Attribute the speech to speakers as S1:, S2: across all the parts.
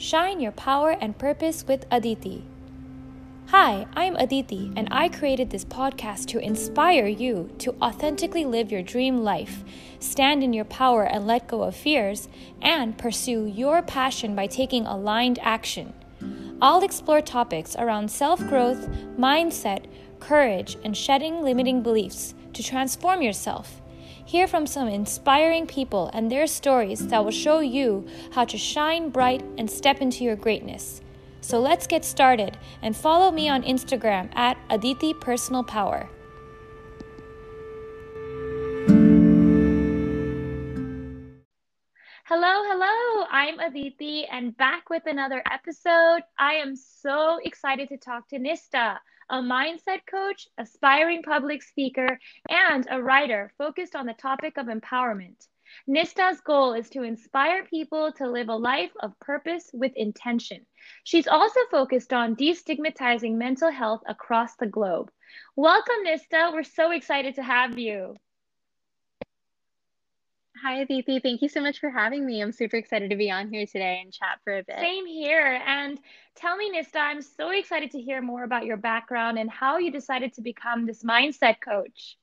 S1: Shine your power and purpose with Aditi. Hi, I'm Aditi, and I created this podcast to inspire you to authentically live your dream life, stand in your power and let go of fears, and pursue your passion by taking aligned action. I'll explore topics around self growth, mindset, courage, and shedding limiting beliefs to transform yourself. Hear from some inspiring people and their stories that will show you how to shine bright and step into your greatness. So let's get started and follow me on Instagram at Aditi Personal Power. Hello, hello. I'm Aditi and back with another episode. I am so excited to talk to Nistha a mindset coach, aspiring public speaker, and a writer focused on the topic of empowerment. Nistha's goal is to inspire people to live a life of purpose with intention. She's also focused on destigmatizing mental health across the globe. Welcome, Nistha. We're so excited to have you.
S2: Hi, Aditi. Thank you so much for having me. I'm super excited to be on here today and chat for a bit.
S1: Same here. And tell me, Nistha, I'm so excited to hear more about your background and how you decided to become this mindset coach.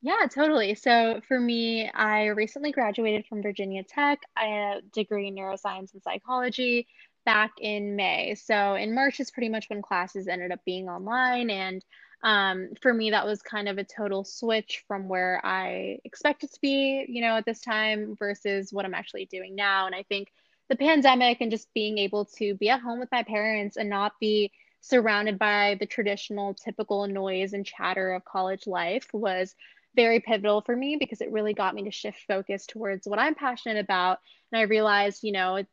S2: Yeah, totally. So for me, I recently graduated from Virginia Tech. I had a degree in neuroscience and psychology back in May. So in March is pretty much when classes ended up being online and um, for me, that was kind of a total switch from where I expected to be, you know, at this time versus what I'm actually doing now. And I think the pandemic and just being able to be at home with my parents and not be surrounded by the traditional, typical noise and chatter of college life was very pivotal for me because it really got me to shift focus towards what I'm passionate about. And I realized, you know, it's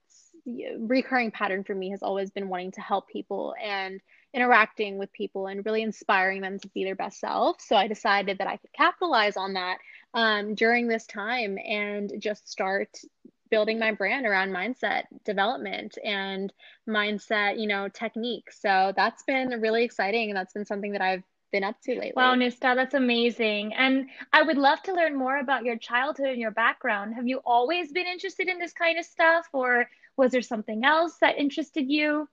S2: recurring pattern for me has always been wanting to help people and interacting with people and really inspiring them to be their best self. So I decided that I could capitalize on that um, during this time and just start building my brand around mindset development and mindset, you know, techniques. So that's been really exciting and that's been something that I've been up to lately.
S1: Wow, Nistha, that's amazing. And I would love to learn more about your childhood and your background. Have you always been interested in this kind of stuff or was there something else that interested you?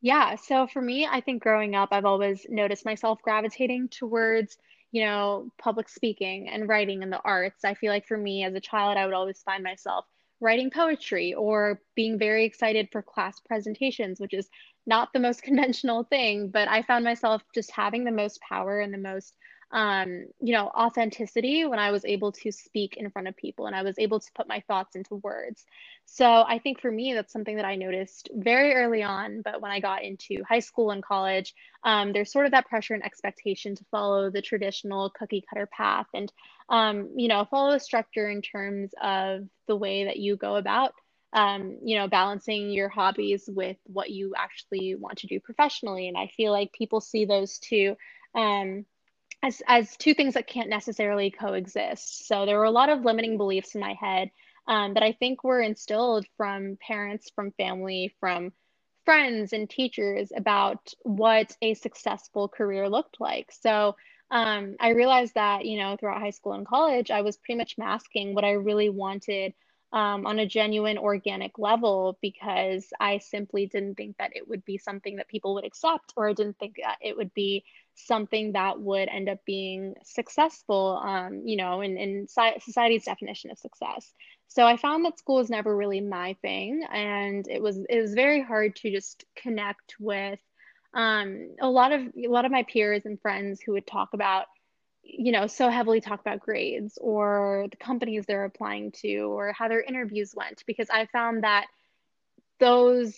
S2: Yeah, so for me, I think growing up, I've always noticed myself gravitating towards, you know, public speaking and writing and the arts. I feel like for me as a child, I would always find myself writing poetry or being very excited for class presentations, which is not the most conventional thing, but I found myself just having the most power and the most um, you know, authenticity when I was able to speak in front of people and I was able to put my thoughts into words. So I think for me, that's something that I noticed very early on. But when I got into high school and college, um, there's sort of that pressure and expectation to follow the traditional cookie cutter path and, um, you know, follow a structure in terms of the way that you go about um, you know, balancing your hobbies with what you actually want to do professionally. And I feel like people see those two um, as as two things that can't necessarily coexist. So there were a lot of limiting beliefs in my head um, that I think were instilled from parents, from family, from friends and teachers about what a successful career looked like. So um, I realized that you know throughout high school and college, I was pretty much masking what I really wanted um, on a genuine organic level because I simply didn't think that it would be something that people would accept, or I didn't think that it would be something that would end up being successful, um, you know, in, in society's definition of success. So I found that school was never really my thing, and it was it was very hard to just connect with um, a lot of a lot of my peers and friends who would talk about you know, so heavily talk about grades or the companies they're applying to or how their interviews went because I found that those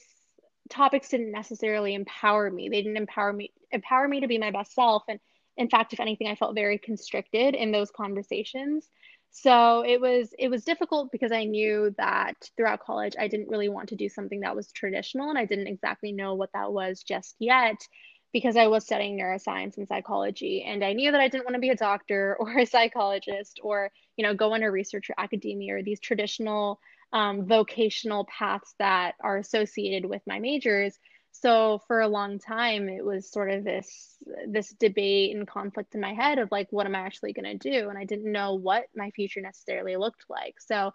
S2: topics didn't necessarily empower me. They didn't empower me empower me to be my best self and in fact if anything I felt very constricted in those conversations. So it was it was difficult because I knew that throughout college I didn't really want to do something that was traditional and I didn't exactly know what that was just yet because I was studying neuroscience and psychology and I knew that I didn't want to be a doctor or a psychologist or you know go into research or academia or these traditional um, vocational paths that are associated with my majors so for a long time it was sort of this this debate and conflict in my head of like what am I actually going to do and I didn't know what my future necessarily looked like so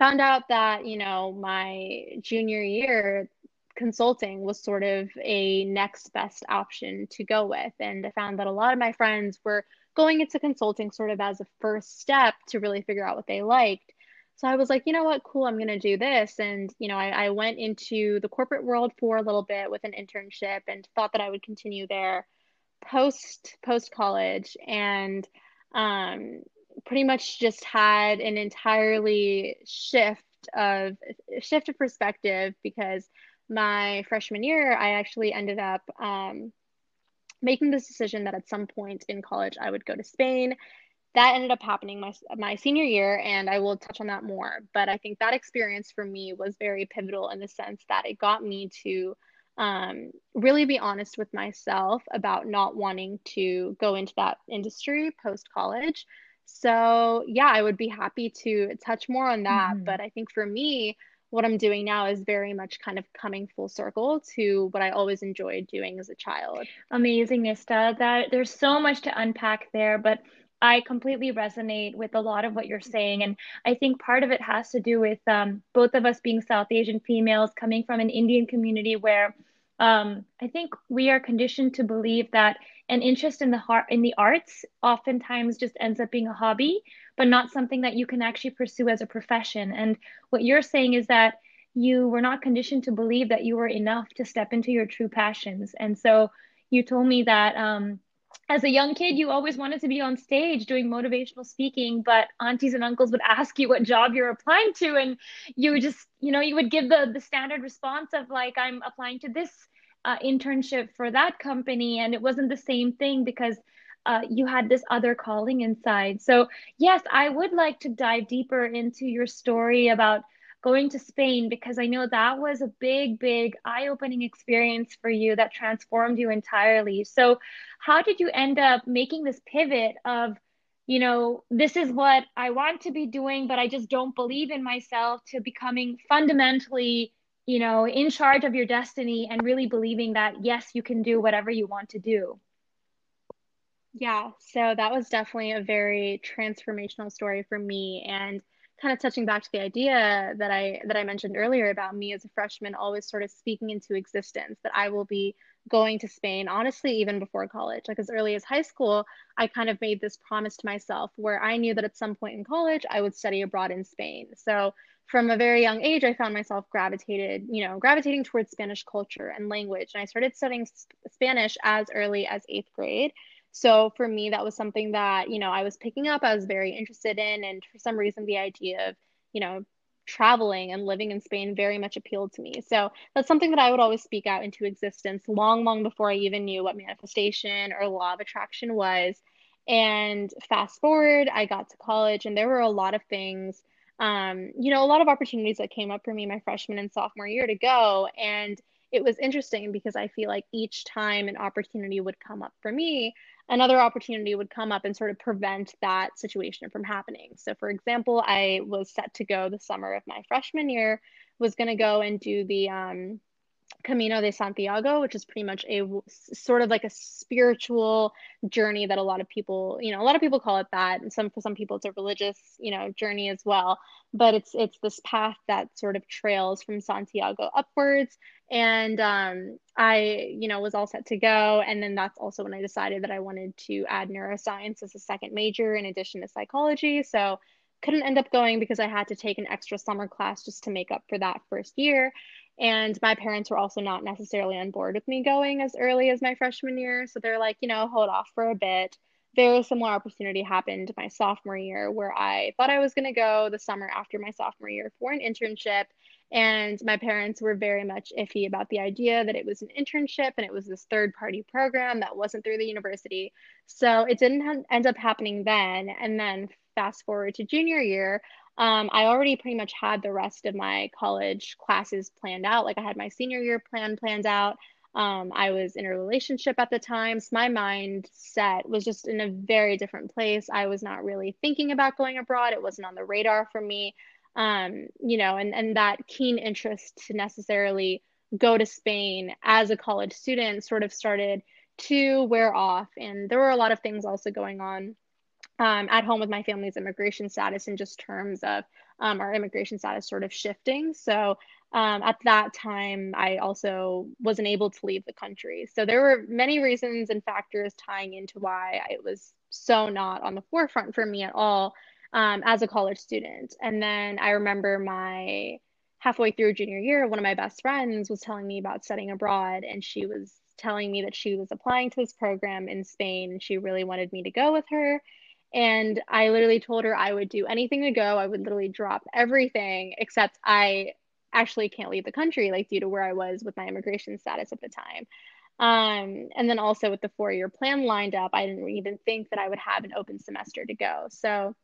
S2: found out that, you know, my junior year, consulting was sort of a next best option to go with. And I found that a lot of my friends were going into consulting sort of as a first step to really figure out what they liked. So I was like, you know what, cool, I'm going to do this. And, you know, I, I went into the corporate world for a little bit with an internship and thought that I would continue there post post college and um, pretty much just had an entirely shift of shift of perspective because my freshman year I actually ended up um, making this decision that at some point in college I would go to Spain. That ended up happening my my senior year, and I will touch on that more. But I think that experience for me was very pivotal in the sense that it got me to um, really be honest with myself about not wanting to go into that industry post college. So, yeah, I would be happy to touch more on that. Mm-hmm. But I think for me, what I'm doing now is very much kind of coming full circle to what I always enjoyed doing as a child.
S1: Amazing, Nistha. That there's so much to unpack there, but I completely resonate with a lot of what you're saying. And I think part of it has to do with um, both of us being South Asian females coming from an Indian community where um, I think we are conditioned to believe that an interest in the heart in the arts oftentimes just ends up being a hobby, but not something that you can actually pursue as a profession. And what you're saying is that you were not conditioned to believe that you were enough to step into your true passions. And so you told me that um, as a young kid, you always wanted to be on stage doing motivational speaking, but aunties and uncles would ask you what job you're applying to, and you would just, you know, you would give the the standard response of like, I'm applying to this uh, internship for that company and it wasn't the same thing because uh, you had this other calling inside. So yes i would like to dive deeper into your story about going to spain because i know that was a big big eye-opening experience for you that transformed you entirely so how did you end up making this pivot of you know, this is what I want to be doing, but I just don't believe in myself to becoming fundamentally you know, in charge of your destiny and really believing that, yes, you can do whatever you want to do.
S2: Yeah, so that was definitely a very transformational story for me and kind of touching back to the idea that I that I mentioned earlier about me as a freshman always sort of speaking into existence that I will be going to Spain honestly even before college like as early as high school I kind of made this promise to myself where I knew that at some point in college I would study abroad in Spain so from a very young age, I found myself gravitated, you know, gravitating towards Spanish culture and language. And I started studying Spanish as early as eighth grade. So for me, that was something that, you know, I was picking up, I was very interested in. And for some reason, the idea of, you know, traveling and living in Spain very much appealed to me. So that's something that I would always speak out into existence long, long before I even knew what manifestation or law of attraction was. And fast forward, I got to college, and there were a lot of things um, you know, a lot of opportunities that came up for me my freshman and sophomore year to go. And it was interesting because I feel like each time an opportunity would come up for me, another opportunity would come up and sort of prevent that situation from happening. So, for example, I was set to go the summer of my freshman year, was going to go and do the um, Camino de Santiago, which is pretty much a sort of like a spiritual journey that a lot of people, you know, a lot of people call it that, and some for some people it's a religious, you know, journey as well. But it's it's this path that sort of trails from Santiago upwards, and um, I, you know, was all set to go, and then that's also when I decided that I wanted to add neuroscience as a second major in addition to psychology. So couldn't end up going because I had to take an extra summer class just to make up for that first year. And my parents were also not necessarily on board with me going as early as my freshman year. So they're like, you know, hold off for a bit. Very similar opportunity happened my sophomore year where I thought I was going to go the summer after my sophomore year for an internship. And my parents were very much iffy about the idea that it was an internship and it was this third party program that wasn't through the university. So it didn't ha- end up happening then. And then fast forward to junior year, um, I already pretty much had the rest of my college classes planned out. Like I had my senior year plan planned out. Um, I was in a relationship at the time. So my mindset was just in a very different place. I was not really thinking about going abroad. It wasn't on the radar for me. Um, you know, and, and that keen interest to necessarily go to Spain as a college student sort of started to wear off. And there were a lot of things also going on um, at home with my family's immigration status in just terms of um, our immigration status sort of shifting. So um, at that time, I also wasn't able to leave the country. So there were many reasons and factors tying into why it was so not on the forefront for me at all um, as a college student. And then I remember my halfway through junior year, one of my best friends was telling me about studying abroad, and she was telling me that she was applying to this program in Spain and she really wanted me to go with her. And I literally told her I would do anything to go. I would literally drop everything except I actually can't leave the country, like due to where I was with my immigration status at the time. Um, and then also with the four year plan lined up, I didn't even think that I would have an open semester to go. So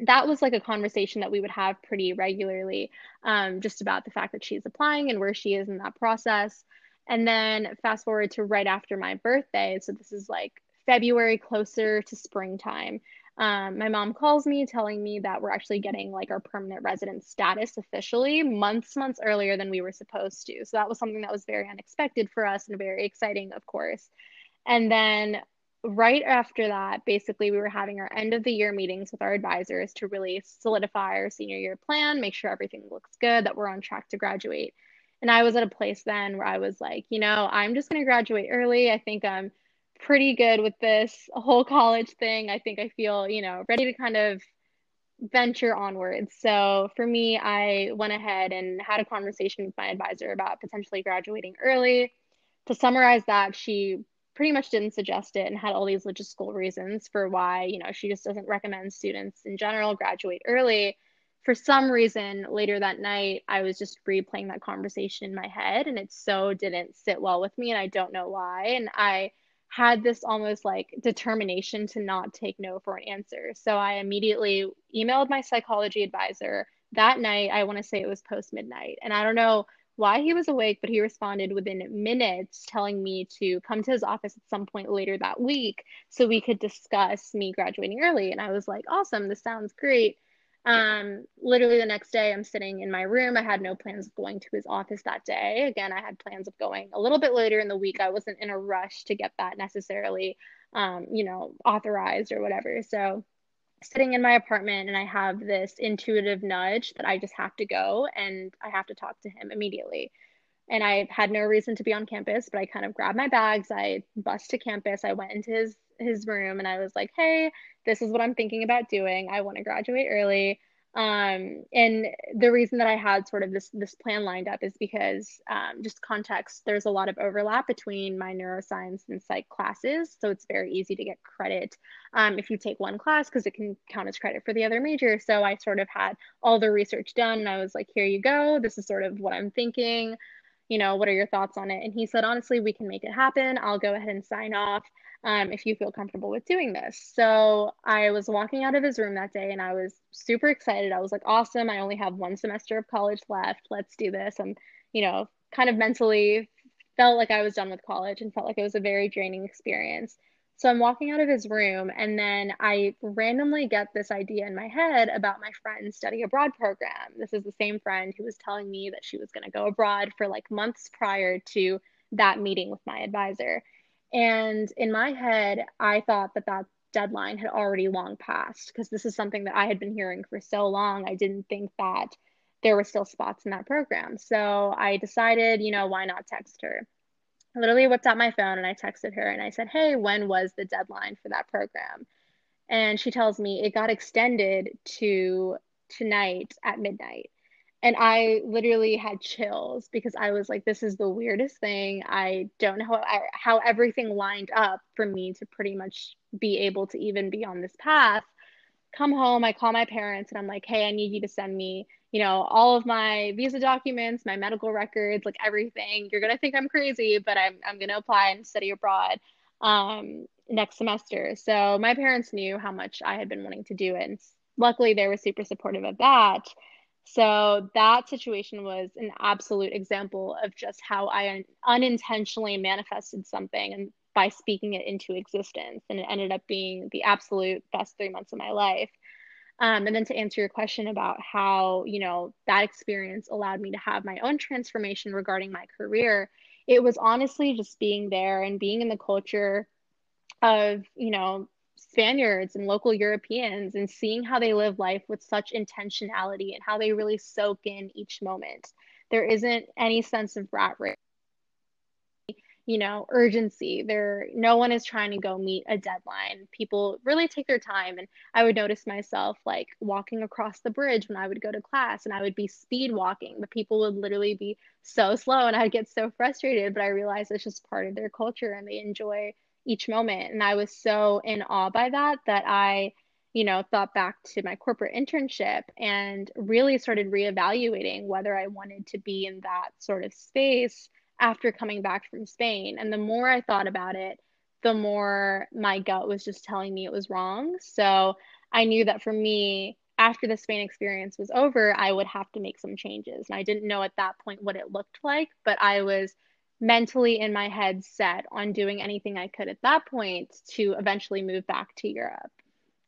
S2: that was like a conversation that we would have pretty regularly, um, just about the fact that she's applying and where she is in that process. And then fast forward to right after my birthday. So this is like February, closer to springtime. Um, my mom calls me telling me that we're actually getting like our permanent resident status officially months, months earlier than we were supposed to. So that was something that was very unexpected for us and very exciting, of course. And then right after that, basically, we were having our end of the year meetings with our advisors to really solidify our senior year plan, make sure everything looks good, that we're on track to graduate. And I was at a place then where I was like, you know, I'm just going to graduate early. I think I'm pretty good with this whole college thing. I think I feel, you know, ready to kind of venture onwards. So for me, I went ahead and had a conversation with my advisor about potentially graduating early. To summarize that, she pretty much didn't suggest it and had all these logistical reasons for why, you know, she just doesn't recommend students in general graduate early. For some reason, later that night, I was just replaying that conversation in my head and it so didn't sit well with me and I don't know why. And I had this almost like determination to not take no for an answer. So I immediately emailed my psychology advisor that night. I want to say it was post midnight. And I don't know why he was awake, but he responded within minutes telling me to come to his office at some point later that week so we could discuss me graduating early. And I was like, awesome, this sounds great. Um, literally the next day, I'm sitting in my room. I had no plans of going to his office that day. Again, I had plans of going a little bit later in the week. I wasn't in a rush to get that necessarily, um, you know, authorized or whatever. So, sitting in my apartment, and I have this intuitive nudge that I just have to go and I have to talk to him immediately. And I had no reason to be on campus, but I kind of grabbed my bags. I bust to campus. I went into his his room and I was like, "Hey, this is what I'm thinking about doing. I want to graduate early." Um, and the reason that I had sort of this this plan lined up is because um, just context. There's a lot of overlap between my neuroscience and psych classes, so it's very easy to get credit um, if you take one class because it can count as credit for the other major. So I sort of had all the research done, and I was like, "Here you go. This is sort of what I'm thinking." You know, what are your thoughts on it? And he said, honestly, we can make it happen. I'll go ahead and sign off um, if you feel comfortable with doing this. So I was walking out of his room that day and I was super excited. I was like, awesome. I only have one semester of college left. Let's do this. And, you know, kind of mentally felt like I was done with college and felt like it was a very draining experience. So I'm walking out of his room and then I randomly get this idea in my head about my friend's study abroad program. This is the same friend who was telling me that she was going to go abroad for like months prior to that meeting with my advisor. And in my head, I thought that that deadline had already long passed because this is something that I had been hearing for so long. I didn't think that there were still spots in that program. So I decided, you know, why not text her? Literally whipped out my phone and I texted her and I said, Hey, when was the deadline for that program? And she tells me it got extended to tonight at midnight and I literally had chills because I was like, this is the weirdest thing. I don't know how, how everything lined up for me to pretty much be able to even be on this path. Come home, I call my parents and I'm like, hey, I need you to send me, you know, all of my visa documents, my medical records, like everything. You're gonna think I'm crazy, but I'm I'm gonna apply and study abroad um, next semester. So my parents knew how much I had been wanting to do it, and luckily they were super supportive of that. So that situation was an absolute example of just how I un- unintentionally manifested something and by speaking it into existence. And it ended up being the absolute best three months of my life. Um, and then to answer your question about how, you know, that experience allowed me to have my own transformation regarding my career, it was honestly just being there and being in the culture of, you know, Spaniards and local Europeans and seeing how they live life with such intentionality and how they really soak in each moment. There isn't any sense of rat race you know urgency. There no one is trying to go meet a deadline. People really take their time and i would notice myself like walking across the bridge when i would go to class and i would be speed walking. But people would literally be so slow and i'd get so frustrated but i realized it's just part of their culture and they enjoy each moment. And i was so in awe by that that i you know thought back to my corporate internship and really started reevaluating whether i wanted to be in that sort of space after coming back from Spain. And the more I thought about it, the more my gut was just telling me it was wrong. So I knew that for me, after the Spain experience was over, I would have to make some changes. And I didn't know at that point what it looked like, but I was mentally in my head set on doing anything I could at that point to eventually move back to Europe.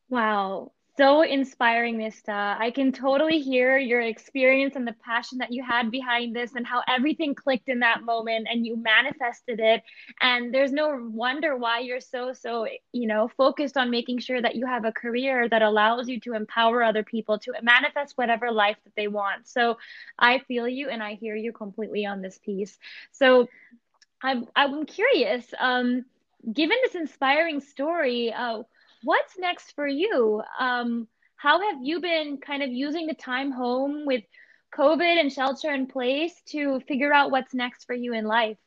S1: Wow so inspiring, Nistha. I can totally hear your experience and the passion that you had behind this and how everything clicked in that moment and you manifested it. And there's no wonder why you're so, so, you know, focused on making sure that you have a career that allows you to empower other people to manifest whatever life that they want. So I feel you and I hear you completely on this piece. So I'm, I'm curious, um, given this inspiring story, uh, what's next for you? Um, how have you been kind of using the time home with COVID and shelter in place to figure out what's next for you in life?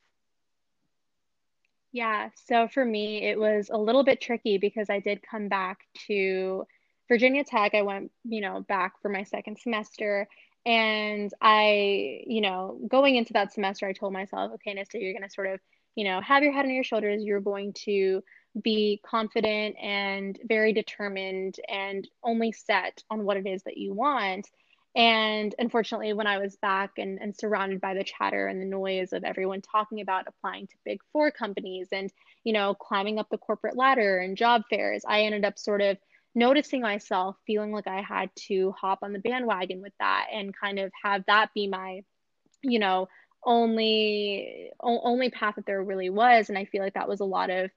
S2: Yeah, so for me, it was a little bit tricky because I did come back to Virginia Tech. I went, you know, back for my second semester. And I, you know, going into that semester, I told myself, okay, Nistha, you're going to sort of, you know, have your head on your shoulders. You're going to be confident and very determined and only set on what it is that you want. And unfortunately, when I was back and, and surrounded by the chatter and the noise of everyone talking about applying to big four companies and, you know, climbing up the corporate ladder and job fairs, I ended up sort of noticing myself feeling like I had to hop on the bandwagon with that and kind of have that be my, you know, only only path that there really was. And I feel like that was a lot of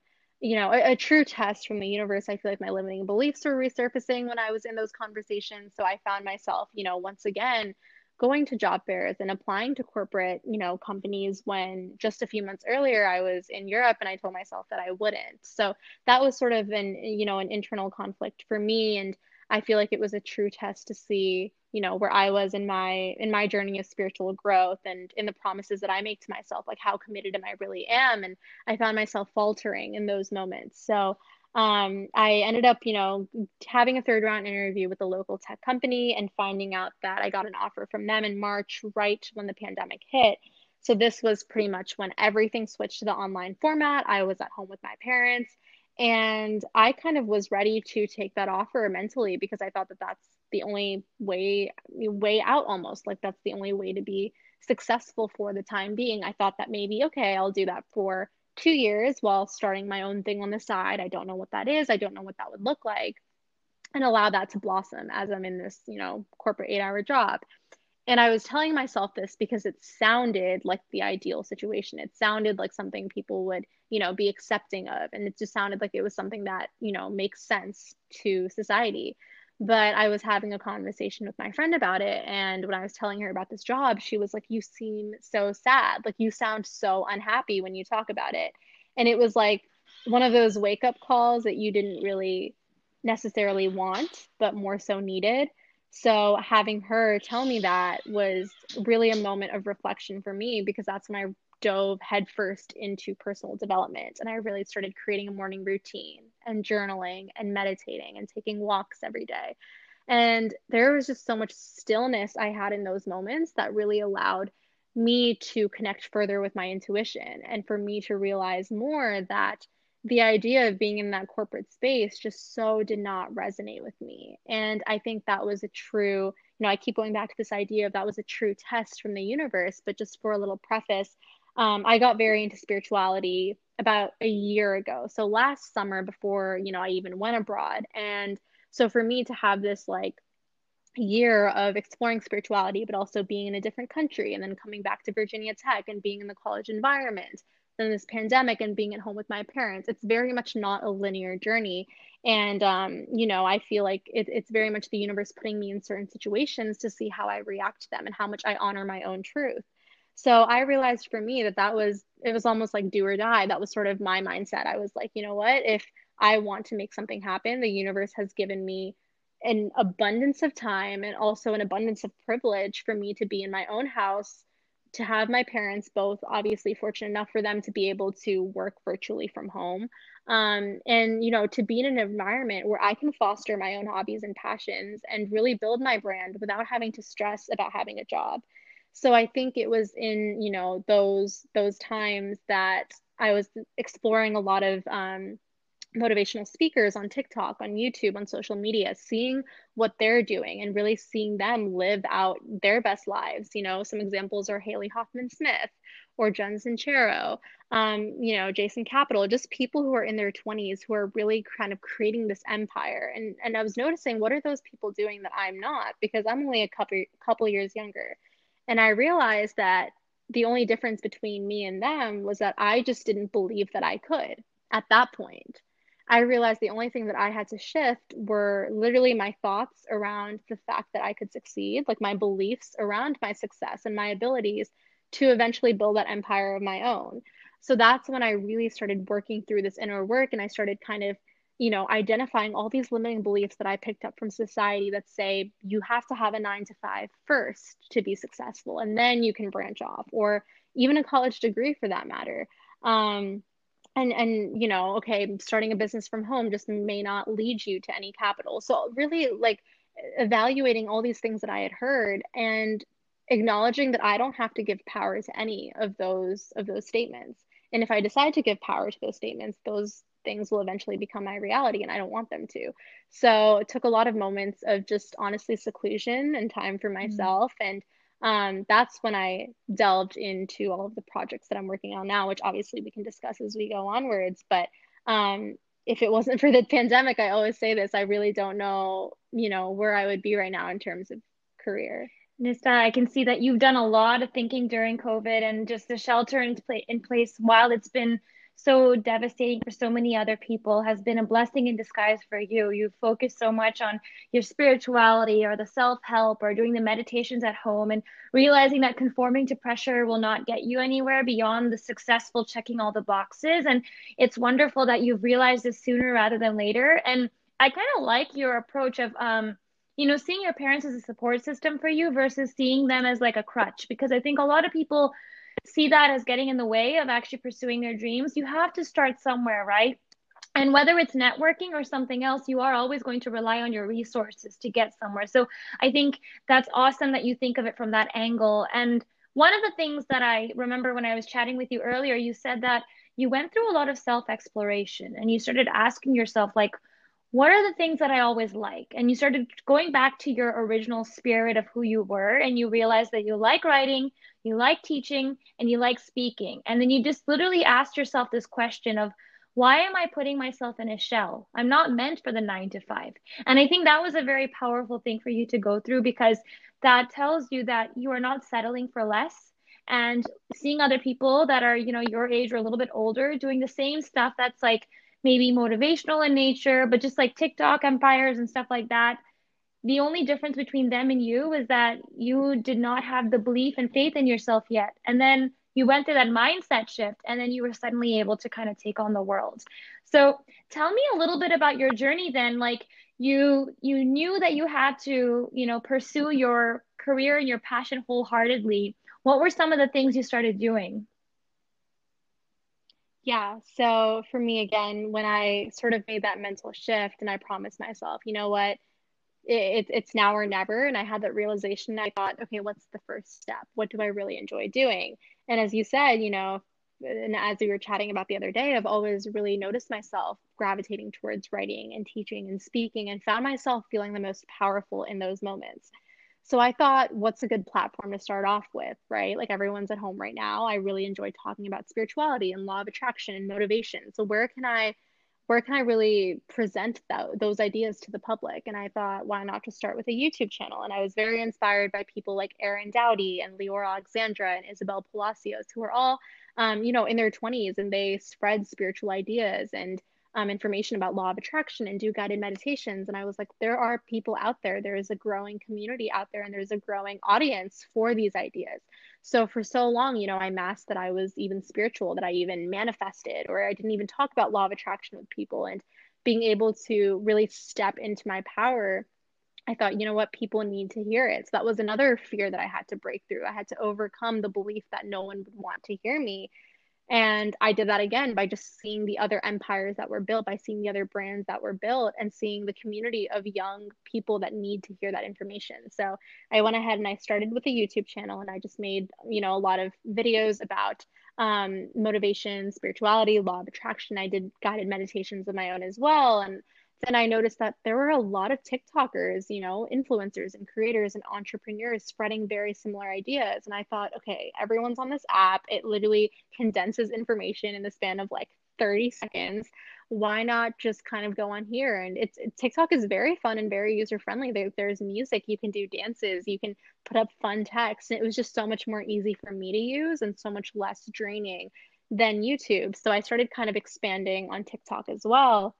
S2: you know, a, a, true test from the universe. I feel like my limiting beliefs were resurfacing when I was in those conversations. So I found myself, you know, once again going to job fairs and applying to corporate, you know, companies when just a few months earlier I was in Europe and I told myself that I wouldn't. So that was sort of an, you know, an internal conflict for me. And I feel like it was a true test to see, you know, where I was in my in my journey of spiritual growth and in the promises that I make to myself, like how committed am I really am. And I found myself faltering in those moments. So um, I ended up, you know, having a third round interview with a local tech company and finding out that I got an offer from them in March, right when the pandemic hit. So this was pretty much when everything switched to the online format. I was at home with my parents and I kind of was ready to take that offer mentally because I thought that that's the only way way out almost like that's the only way to be successful for the time being. I thought that maybe okay, I'll do that for 2 years while starting my own thing on the side. I don't know what that is. I don't know what that would look like and allow that to blossom as I'm in this, you know, corporate 8-hour job. And I was telling myself this because it sounded like the ideal situation. It sounded like something people would, you know, be accepting of. And it just sounded like it was something that, you know, makes sense to society. But I was having a conversation with my friend about it. And when I was telling her about this job, she was like, You seem so sad. Like, you sound so unhappy when you talk about it. And it was like one of those wake up calls that you didn't really necessarily want, but more so needed so having her tell me that was really a moment of reflection for me because that's when I dove headfirst into personal development and I really started creating a morning routine and journaling and meditating and taking walks every day. And there was just so much stillness I had in those moments that really allowed me to connect further with my intuition and for me to realize more that the idea of being in that corporate space just so did not resonate with me. And I think that was a true, you know, I keep going back to this idea of that was a true test from the universe. But just for a little preface, um, I got very into spirituality about a year ago. So last summer, before, you know, I even went abroad. And so for me to have this like year of exploring spirituality, but also being in a different country and then coming back to Virginia Tech and being in the college environment then this pandemic and being at home with my parents. It's very much not a linear journey. And, um, you know, I feel like it, it's very much the universe putting me in certain situations to see how I react to them and how much I honor my own truth. So I realized for me that that was, it was almost like do or die. That was sort of my mindset. I was like, you know what? If I want to make something happen, the universe has given me an abundance of time and also an abundance of privilege for me to be in my own house to have my parents both obviously fortunate enough for them to be able to work virtually from home. Um, and you know to be in an environment where i can foster my own hobbies and passions and really build my brand without having to stress about having a job. So i think it was in you know those those times that i was exploring a lot of um, motivational speakers on TikTok, on YouTube, on social media, seeing what they're doing and really seeing them live out their best lives. You know, some examples are Haley Hoffman Smith or Jen Sincero, um, you know, Jason Capital, just people who are in their 20s who are really kind of creating this empire. And and I was noticing what are those people doing that I'm not because I'm only a couple couple years younger. And I realized that the only difference between me and them was that I just didn't believe that I could at that point. I realized the only thing that I had to shift were literally my thoughts around the fact that I could succeed, like my beliefs around my success and my abilities to eventually build that empire of my own. So that's when I really started working through this inner work and I started kind of, you know, identifying all these limiting beliefs that I picked up from society that say you have to have a nine to five first to be successful and then you can branch off, or even a college degree for that matter. Um, and and you know okay starting a business from home just may not lead you to any capital so really like evaluating all these things that i had heard and acknowledging that i don't have to give power to any of those of those statements and if i decide to give power to those statements those things will eventually become my reality and i don't want them to so it took a lot of moments of just honestly seclusion and time for mm-hmm. myself mm-hmm. and um, that's when I delved into all of the projects that I'm working on now, which obviously we can discuss as we go onwards. But um, if it wasn't for the pandemic, I always say this, I really don't know, you know, where I would be right now in terms of career.
S1: Nistha, I can see that you've done a lot of thinking during COVID and just the shelter in, in place while it's been so devastating for so many other people has been a blessing in disguise for you. You focus so much on your spirituality or the self help or doing the meditations at home and realizing that conforming to pressure will not get you anywhere beyond the successful checking all the boxes. And it's wonderful that you've realized this sooner rather than later. And I kind of like your approach of, um, you know, seeing your parents as a support system for you versus seeing them as like a crutch, because I think a lot of people see that as getting in the way of actually pursuing their dreams, you have to start somewhere, right? And whether it's networking or something else, you are always going to rely on your resources to get somewhere. So I think that's awesome that you think of it from that angle. And one of the things that I remember when I was chatting with you earlier, you said that you went through a lot of self exploration and you started asking yourself, like, what are the things that I always like? And you started going back to your original spirit of who you were, and you realized that you like writing, you like teaching, and you like speaking. And then you just literally asked yourself this question of, why am I putting myself in a shell? I'm not meant for the nine to five. And I think that was a very powerful thing for you to go through because that tells you that you are not settling for less and seeing other people that are, you know, your age or a little bit older doing the same stuff that's like maybe motivational in nature, but just like TikTok empires and stuff like that. The only difference between them and you is that you did not have the belief and faith in yourself yet. And then you went through that mindset shift and then you were suddenly able to kind of take on the world. So tell me a little bit about your journey then. Like you you knew that you had to, you know, pursue your career and your passion wholeheartedly. What were some of the things you started doing?
S2: Yeah. So for me, again, when I sort of made that mental shift and I promised myself, you know what, it, it's now or never. And I had that realization. I thought, okay, what's the first step? What do I really enjoy doing? And as you said, you know, and as we were chatting about the other day, I've always really noticed myself gravitating towards writing and teaching and speaking and found myself feeling the most powerful in those moments. So I thought, what's a good platform to start off with, right? Like everyone's at home right now. I really enjoy talking about spirituality and law of attraction and motivation. So where can I where can I really present that, those ideas to the public? And I thought, why not just start with a YouTube channel? And I was very inspired by people like Aaron Doughty and Leora Alexandra and Isabel Palacios, who are all um, you know, in their 20s and they spread spiritual ideas and um, information about law of attraction and do guided meditations. And I was like, there are people out there. There is a growing community out there, and there's a growing audience for these ideas. So for so long, you know, I masked that I was even spiritual, that I even manifested, or I didn't even talk about law of attraction with people. And being able to really step into my power I thought, you know what, people need to hear it. So that was another fear that I had to break through. I had to overcome the belief that no one would want to hear me. And I did that again by just seeing the other empires that were built, by seeing the other brands that were built, and seeing the community of young people that need to hear that information. So I went ahead and I started with a YouTube channel and I just made, you know, a lot of videos about um, motivation, spirituality, law of attraction. I did guided meditations of my own as well. And then I noticed that there were a lot of TikTokers, you know, influencers and creators and entrepreneurs spreading very similar ideas. And I thought, okay, everyone's on this app. It literally condenses information in the span of like 30 seconds. Why not just kind of go on here? And it's TikTok is very fun and very user friendly. There, there's music, you can do dances, you can put up fun text. And it was just so much more easy for me to use and so much less draining than YouTube. So I started kind of expanding on TikTok as well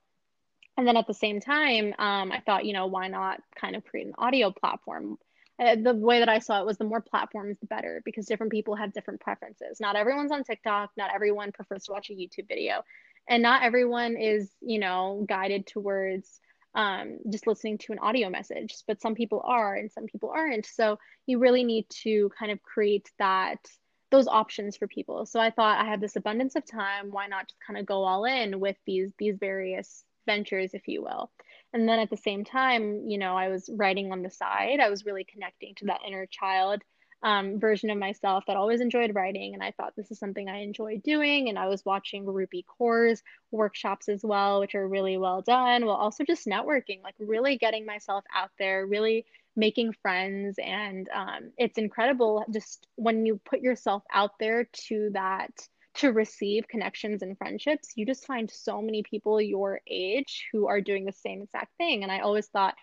S2: and then at the same time, um, I thought, you know, why not kind of create an audio platform? Uh, the way that I saw it was the more platforms, the better, because different people have different preferences. Not everyone's on TikTok. Not everyone prefers to watch a YouTube video, and not everyone is, you know, guided towards um, just listening to an audio message. But some people are, and some people aren't. So you really need to kind of create that those options for people. So I thought I had this abundance of time. Why not just kind of go all in with these these various ventures, if you will. And then at the same time, you know, I was writing on the side. I was really connecting to that inner child um, version of myself that always enjoyed writing. And I thought this is something I enjoy doing. And I was watching Rupi Kaur's workshops as well, which are really well done, while also just networking, like really getting myself out there, really making friends. And um, it's incredible just when you put yourself out there to that to receive connections and friendships, you just find so many people your age who are doing the same exact thing. And I always thought,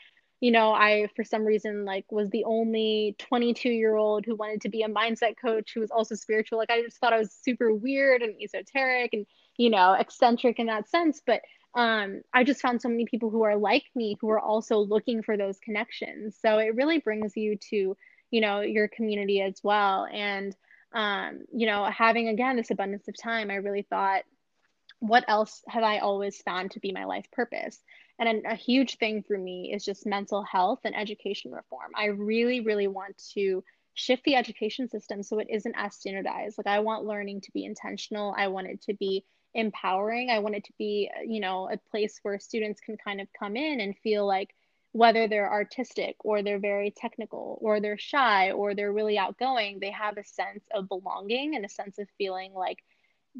S2: you know, I, for some reason, like was the only 22 year old who wanted to be a mindset coach who was also spiritual. Like, I just thought I was super weird and esoteric and, you know, eccentric in that sense. But um, I just found so many people who are like me who are also looking for those connections. So it really brings you to, you know, your community as well. And, um, you know, having again this abundance of time, I really thought, what else have I always found to be my life purpose? And a, a huge thing for me is just mental health and education reform. I really, really want to shift the education system so it isn't as standardized. Like, I want learning to be intentional, I want it to be empowering, I want it to be, you know, a place where students can kind of come in and feel like, whether they're artistic or they're very technical or they're shy or they're really outgoing, they have a sense of belonging and a sense of feeling like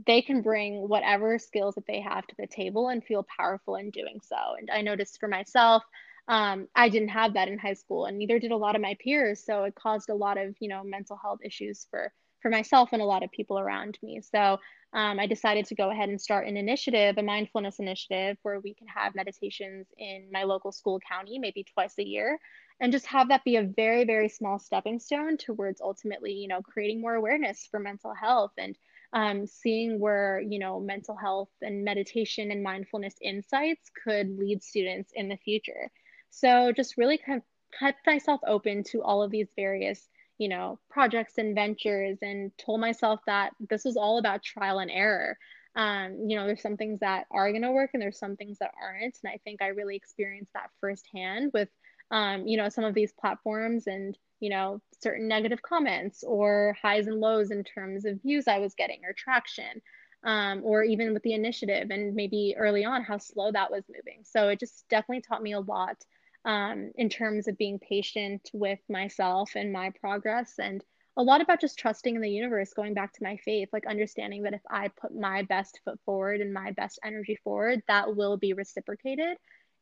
S2: they can bring whatever skills that they have to the table and feel powerful in doing so. And I noticed for myself, um, I didn't have that in high school, and neither did a lot of my peers. So it caused a lot of, you know, mental health issues for for myself and a lot of people around me. So um, I decided to go ahead and start an initiative, a mindfulness initiative, where we can have meditations in my local school county, maybe twice a year, and just have that be a very, very small stepping stone towards ultimately, you know, creating more awareness for mental health and um, seeing where, you know, mental health and meditation and mindfulness insights could lead students in the future. So just really kind of kept myself open to all of these various you know, projects and ventures and told myself that this was all about trial and error. Um, you know, there's some things that are going to work and there's some things that aren't. And I think I really experienced that firsthand with, um, you know, some of these platforms and, you know, certain negative comments or highs and lows in terms of views I was getting or traction. Um, or even with the initiative and maybe early on how slow that was moving. So it just definitely taught me a lot um, in terms of being patient with myself and my progress and a lot about just trusting in the universe going back to my faith like understanding that if i put my best foot forward and my best energy forward that will be reciprocated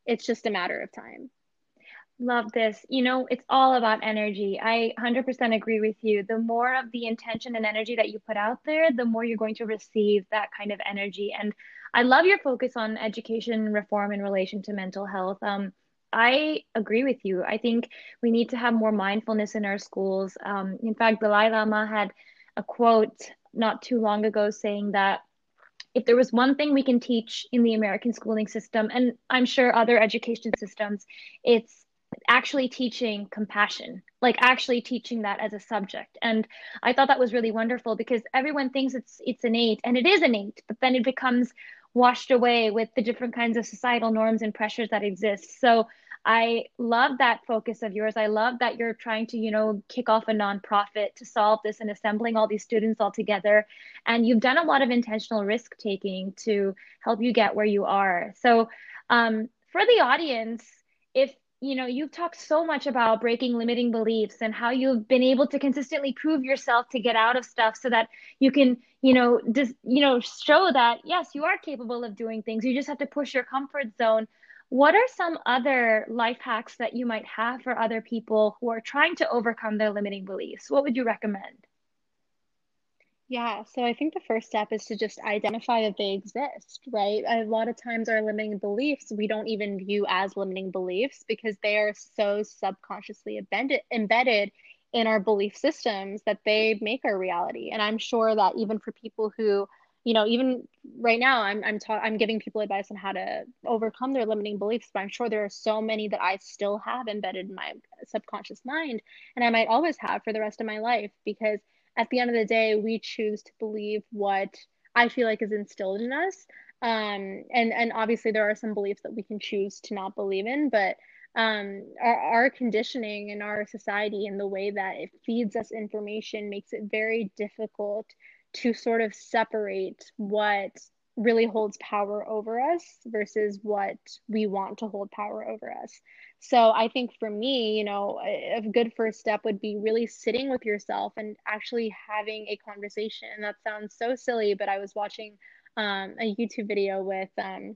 S2: it's just a matter of time
S1: Love this. You know, it's all about energy. I 100% agree with you. The more of the intention and energy that you put out there, the more you're going to receive that kind of energy. And I love your focus on education reform in relation to mental health. Um, I agree with you. I think we need to have more mindfulness in our schools. Um, in fact, Dalai Lama had a quote not too long ago saying that if there was one thing we can teach in the American schooling system, and I'm sure other education systems, it's actually teaching compassion, like actually teaching that as a subject. And I thought that was really wonderful because everyone thinks it's it's innate, and it is innate, but then it becomes washed away with the different kinds of societal norms and pressures that exist. So I love that focus of yours. I love that you're trying to, you know, kick off a nonprofit to solve this and assembling all these students all together. And you've done a lot of intentional risk taking to help you get where you are. So, um, for the audience, if you know you've talked so much about breaking limiting beliefs and how you've been able to consistently prove yourself to get out of stuff so that you can you know just you know show that yes you are capable of doing things. You just have to push your comfort zone. What are some other life hacks that you might have for other people who are trying to overcome their limiting beliefs? What would you recommend
S2: yeah, so I think the first step is to just identify that they exist, right? A lot of times, our limiting beliefs we don't even view as limiting beliefs because they are so subconsciously embedded, in our belief systems that they make our reality. And I'm sure that even for people who, you know, even right now, I'm I'm ta- I'm giving people advice on how to overcome their limiting beliefs, but I'm sure there are so many that I still have embedded in my subconscious mind, and I might always have for the rest of my life because at the end of the day, we choose to believe what I feel like is instilled in us. Um, and and obviously there are some beliefs that we can choose to not believe in, but um, our, our conditioning in our society and the way that it feeds us information makes it very difficult to sort of separate what really holds power over us versus what we want to hold power over us. So I think for me, you know, a, good first step would be really sitting with yourself and actually having a conversation. And that sounds so silly, but I was watching um, a YouTube video with um,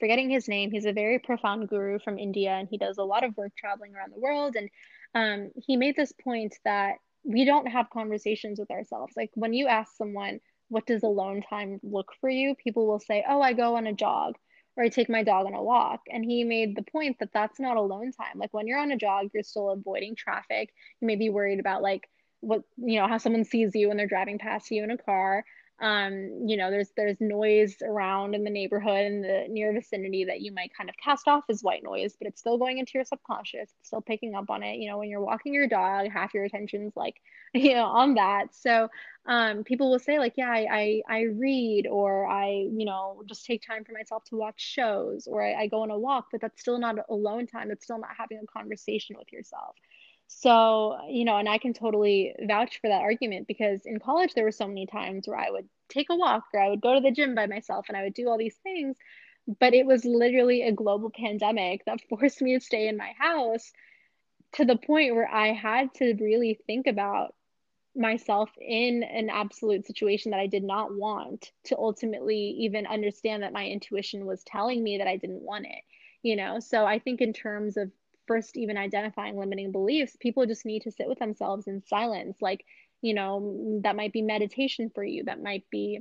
S2: forgetting his name. He's a very profound guru from India, and he does a lot of work traveling around the world. And um, he made this point that we don't have conversations with ourselves. Like when you ask someone, what does alone time look for you? People will say, oh, I go on a jog or I take my dog on a walk. And he made the point that that's not alone time. Like when you're on a jog, you're still avoiding traffic. You may be worried about like what, you know, how someone sees you when they're driving past you in a car um, you know, there's there's noise around in the neighborhood in the near vicinity that you might kind of cast off as white noise, but it's still going into your subconscious, it's still picking up on it. You know, when you're walking your dog, half your attention's like, you know, on that. So um, people will say like, yeah, I, I, I read or I, you know, just take time for myself to watch shows or I, I go on a walk, but that's still not alone time. It's still not having a conversation with yourself. So, you know, and I can totally vouch for that argument because in college there were so many times where I would take a walk or I would go to the gym by myself and I would do all these things. But it was literally a global pandemic that forced me to stay in my house to the point where I had to really think about myself in an absolute situation that I did not want to ultimately even understand that my intuition was telling me that I didn't want it, you know? So I think in terms of first even identifying limiting beliefs, people just need to sit with themselves in silence. Like, you know, that might be meditation for you. That might be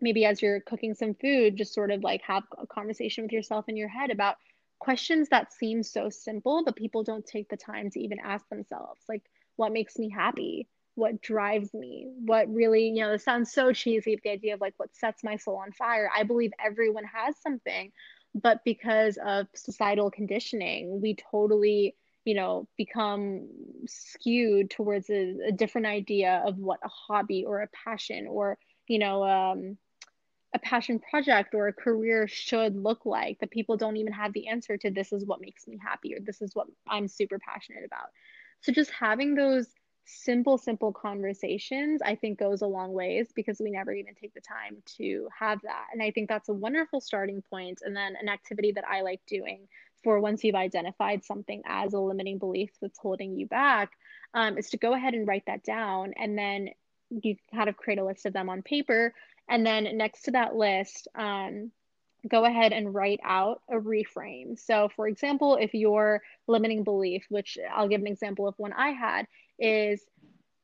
S2: maybe as you're cooking some food, just sort of like have a conversation with yourself in your head about questions that seem so simple, but people don't take the time to even ask themselves. Like, what makes me happy? What drives me? What really, you know, this sounds so cheesy, the idea of like what sets my soul on fire. I believe everyone has something but because of societal conditioning we totally you know become skewed towards a, a different idea of what a hobby or a passion or you know um, a passion project or a career should look like that people don't even have the answer to this is what makes me happy or this is what i'm super passionate about. So just having those simple, simple conversations, I think goes a long ways because we never even take the time to have that. And I think that's a wonderful starting point. And then an activity that I like doing for once you've identified something as a limiting belief that's holding you back um, is to go ahead and write that down. And then you kind of create a list of them on paper. And then next to that list, um, go ahead and write out a reframe. So, for example, if your limiting belief, which I'll give an example of one I had, is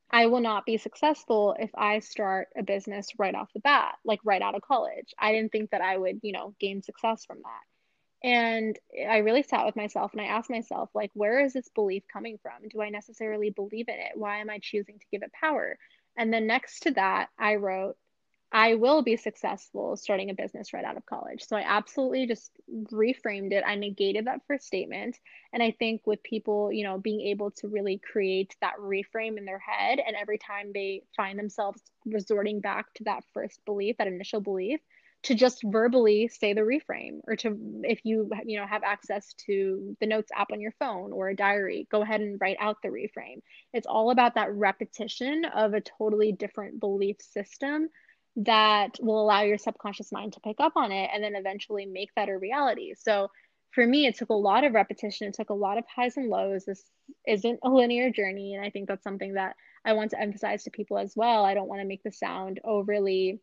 S2: I will not be successful if I start a business right off the bat, like right out of college. I didn't think that I would, you know, gain success from that. And I really sat with myself and I asked myself, like, where is this belief coming from? Do I necessarily believe in it? Why am I choosing to give it power? And then next to that, I wrote, I will be successful starting a business right out of college. So I absolutely just reframed it. I negated that first statement. And I think with people, you know, being able to really create that reframe in their head, and every time they find themselves resorting back to that first belief, that initial belief, to just verbally say the reframe or to if you you know have access to the notes app on your phone or a diary go ahead and write out the reframe it's all about that repetition of a totally different belief system that will allow your subconscious mind to pick up on it and then eventually make that a reality. So for me it took a lot of repetition. It took a lot of highs and lows. This isn't a linear journey and i think that's something that i want to emphasize to people as well. I don't want to make the sound overly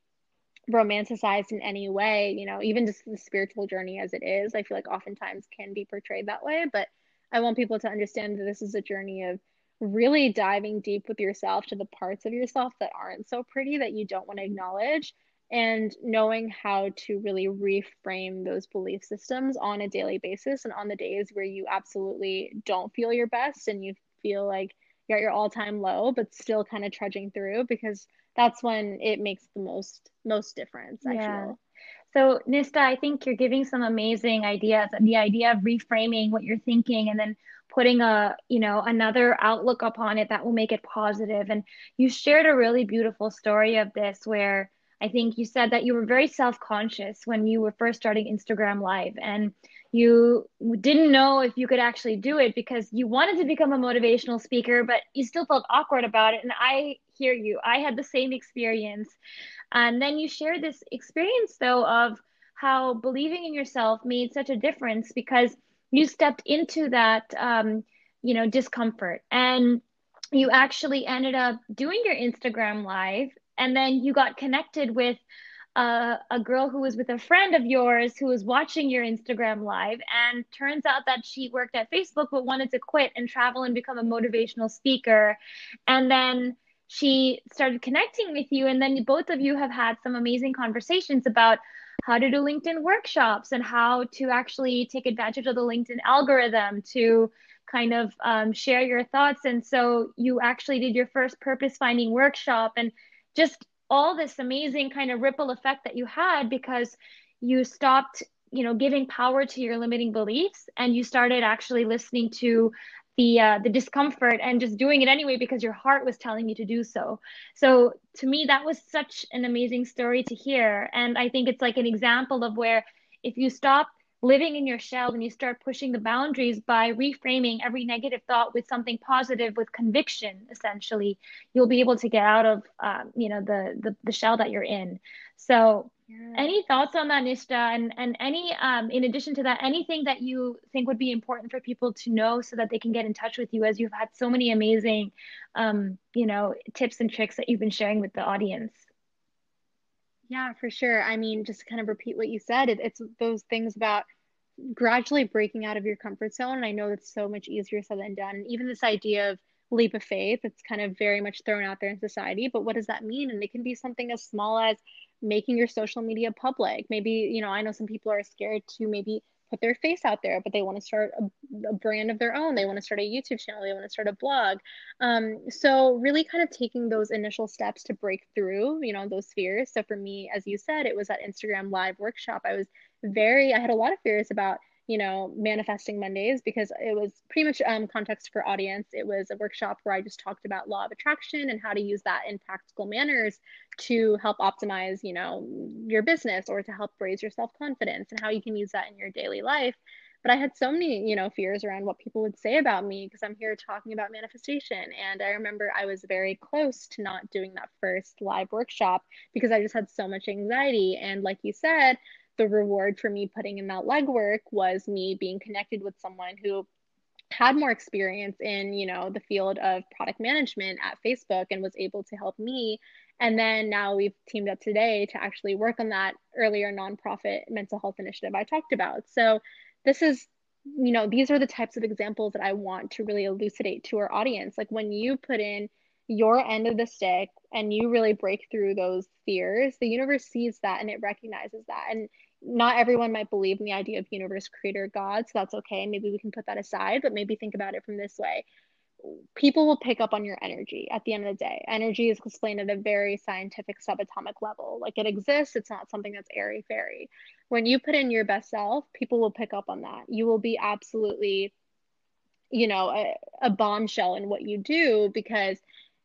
S2: romanticized in any way, you know, even just the spiritual journey as it is, I feel like oftentimes can be portrayed that way. But I want people to understand that this is a journey of really diving deep with yourself to the parts of yourself that aren't so pretty that you don't want to acknowledge and knowing how to really reframe those belief systems on a daily basis and on the days where you absolutely don't feel your best and you feel like you're at your all-time low but still kind of trudging through because that's when it makes the most most difference i yeah. feel
S1: so Nistha i think you're giving some amazing ideas the idea of reframing what you're thinking and then putting a you know another outlook upon it that will make it positive. And you shared a really beautiful story of this where i think you said that you were very self-conscious when you were first starting instagram live. And you didn't know if you could actually do it because you wanted to become a motivational speaker but you still felt awkward about it. And i hear you. I had the same experience. And then you shared this experience though of how believing in yourself made such a difference because you stepped into that um, you know discomfort and you actually ended up doing your instagram live and then you got connected with uh, a girl who was with a friend of yours who was watching your Instagram live. And turns out that she worked at Facebook but wanted to quit and travel and become a motivational speaker. And then she started connecting with you. And then both of you have had some amazing conversations about how to do LinkedIn workshops and how to actually take advantage of the LinkedIn algorithm to kind of um, share your thoughts. And so you actually did your first purpose finding workshop and just all this amazing kind of ripple effect that you had because you stopped you know giving power to your limiting beliefs and you started actually listening to the uh, the discomfort and just doing it anyway because your heart was telling you to do so. So to me that was such an amazing story to hear. And i think it's like an example of where if you stop living in your shell and you start pushing the boundaries by reframing every negative thought with something positive with conviction essentially you'll be able to get out of um, you know the, the the shell that you're in so yeah. any thoughts on that Nistha and and any um, in addition to that anything that you think would be important for people to know so that they can get in touch with you as you've had so many amazing um, you know tips and tricks that you've been sharing with the audience
S2: yeah, for sure. I mean, just to kind of repeat what you said, it, it's those things about gradually breaking out of your comfort zone. And I know it's so much easier said than done. And even this idea of leap of faith, it's kind of very much thrown out there in society. But what does that mean? And it can be something as small as making your social media public. Maybe, you know, I know some people are scared to maybe put their face out there, but they want to start a, a brand of their own. They want to start a YouTube channel. They want to start a blog. Um, so really kind of taking those initial steps to break through, you know, those fears. So for me, as you said, it was that Instagram live workshop. I was very, I had a lot of fears about you know, manifesting Mondays because it was pretty much um, context for audience. It was a workshop where I just talked about law of attraction and how to use that in practical manners to help optimize, you know, your business or to help raise your self confidence and how you can use that in your daily life. But I had so many, you know, fears around what people would say about me because I'm here talking about manifestation. And I remember I was very close to not doing that first live workshop because I just had so much anxiety. And like you said, the reward for me putting in that legwork was me being connected with someone who had more experience in you know the field of product management at facebook and was able to help me. And then now we've teamed up today to actually work on that earlier nonprofit mental health initiative i talked about. So this is you know these are the types of examples that i want to really elucidate to our audience. Like when you put in your end of the stick and you really break through those fears, the universe sees that and it recognizes that. And not everyone might believe in the idea of universe creator God, so that's okay. Maybe we can put that aside, but maybe think about it from this way. people will pick up on your energy at the end of the day. Energy is explained at a very scientific subatomic level. Like it exists, it's not something that's airy fairy. When you put in your best self, people will pick up on that. You will be absolutely, you know, a, a bombshell in what you do because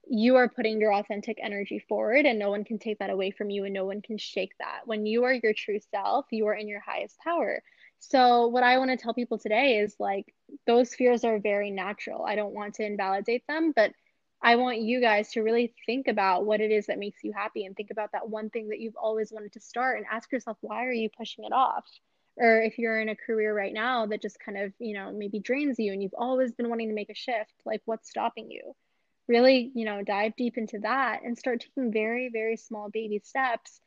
S2: you are putting your authentic energy forward and no one can take that away from you and no one can shake that. When you are your true self, you are in your highest power. So, what I want to tell people today is like, those fears are very natural. I don't want to invalidate them, but I want you guys to really think about what it is that makes you happy and think about that one thing that you've always wanted to start and ask yourself, why are you pushing it off? Or if you're in a career right now that just kind of, you know, maybe drains you and you've always been wanting to make a shift, like what's stopping you? Really, you know, dive deep into that and start taking very, very small baby steps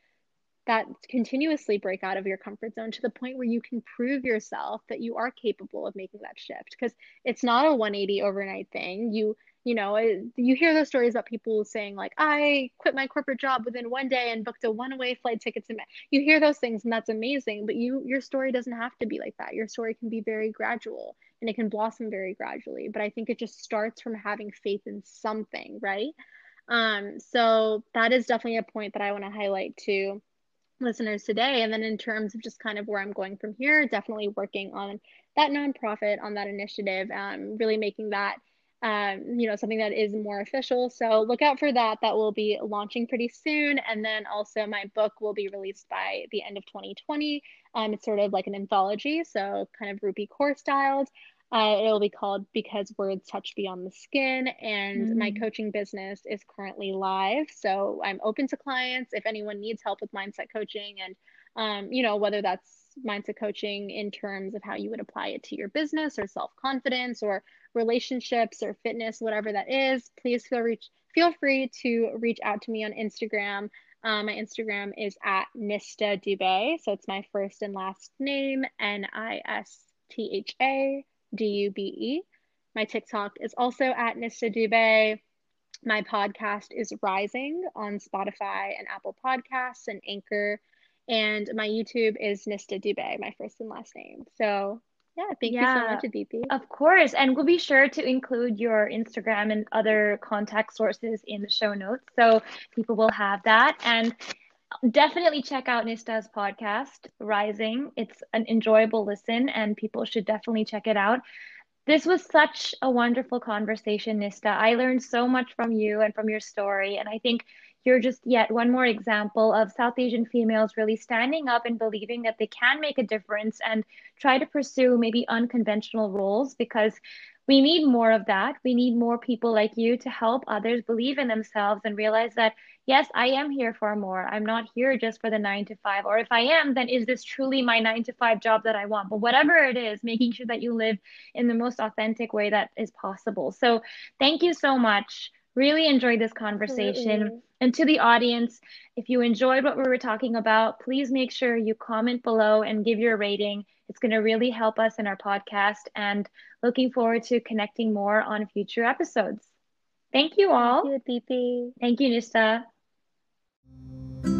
S2: that continuously break out of your comfort zone to the point where you can prove yourself that you are capable of making that shift. Because it's not a 180 overnight thing. You you know you hear those stories about people saying like i quit my corporate job within one day and booked a one way flight ticket to you hear those things and that's amazing but you your story doesn't have to be like that. Your story can be very gradual and it can blossom very gradually but i think it just starts from having faith in something right um so that is definitely a point that i want to highlight to listeners today. And then in terms of just kind of where I'm going from here, definitely working on that nonprofit, on that initiative, um, really making that um, you know, something that is more official. So look out for that. That will be launching pretty soon. And then also my book will be released by the end of 2020. Um, it's sort of like an anthology, so kind of Rupi Kaur styled. Uh, it'll be called Because Words Touch Beyond the Skin. And mm. my coaching business is currently live. So I'm open to clients if anyone needs help with mindset coaching and, um, you know, whether that's mindset coaching in terms of how you would apply it to your business or self confidence or relationships or fitness, whatever that is, please feel reach feel free to reach out to me on Instagram. Um, my Instagram is at Nistha Dube. So it's my first and last name, N I S T H A D U B E. My TikTok is also at Nistha Dube. My podcast is Rising on Spotify and Apple Podcasts and Anchor. And my YouTube is Nistha Dube, my first and last name. So yeah, thank yeah, you so much, Aditi.
S1: Of course. And we'll be sure to include your Instagram and other contact sources in the show notes. So people will have that. And definitely check out Nistha's podcast, Rising. It's an enjoyable listen, and people should definitely check it out. This was such a wonderful conversation, Nistha. I learned so much from you and from your story. And I think you're just yet one more example of South Asian females really standing up and believing that they can make a difference and try to pursue maybe unconventional roles because we need more of that. We need more people like you to help others believe in themselves and realize that, yes, I am here for more. I'm not here just for the nine to five. Or if I am, then is this truly my nine to five job that I want? But whatever it is, making sure that you live in the most authentic way that is possible. So thank you so much. Really enjoyed this conversation. Absolutely. And to the audience, if you enjoyed what we were talking about, please make sure you comment below and give your rating. It's going to really help us in our podcast and looking forward to connecting more on future episodes. Thank you all.
S2: Thank you, Titi.
S1: Thank you.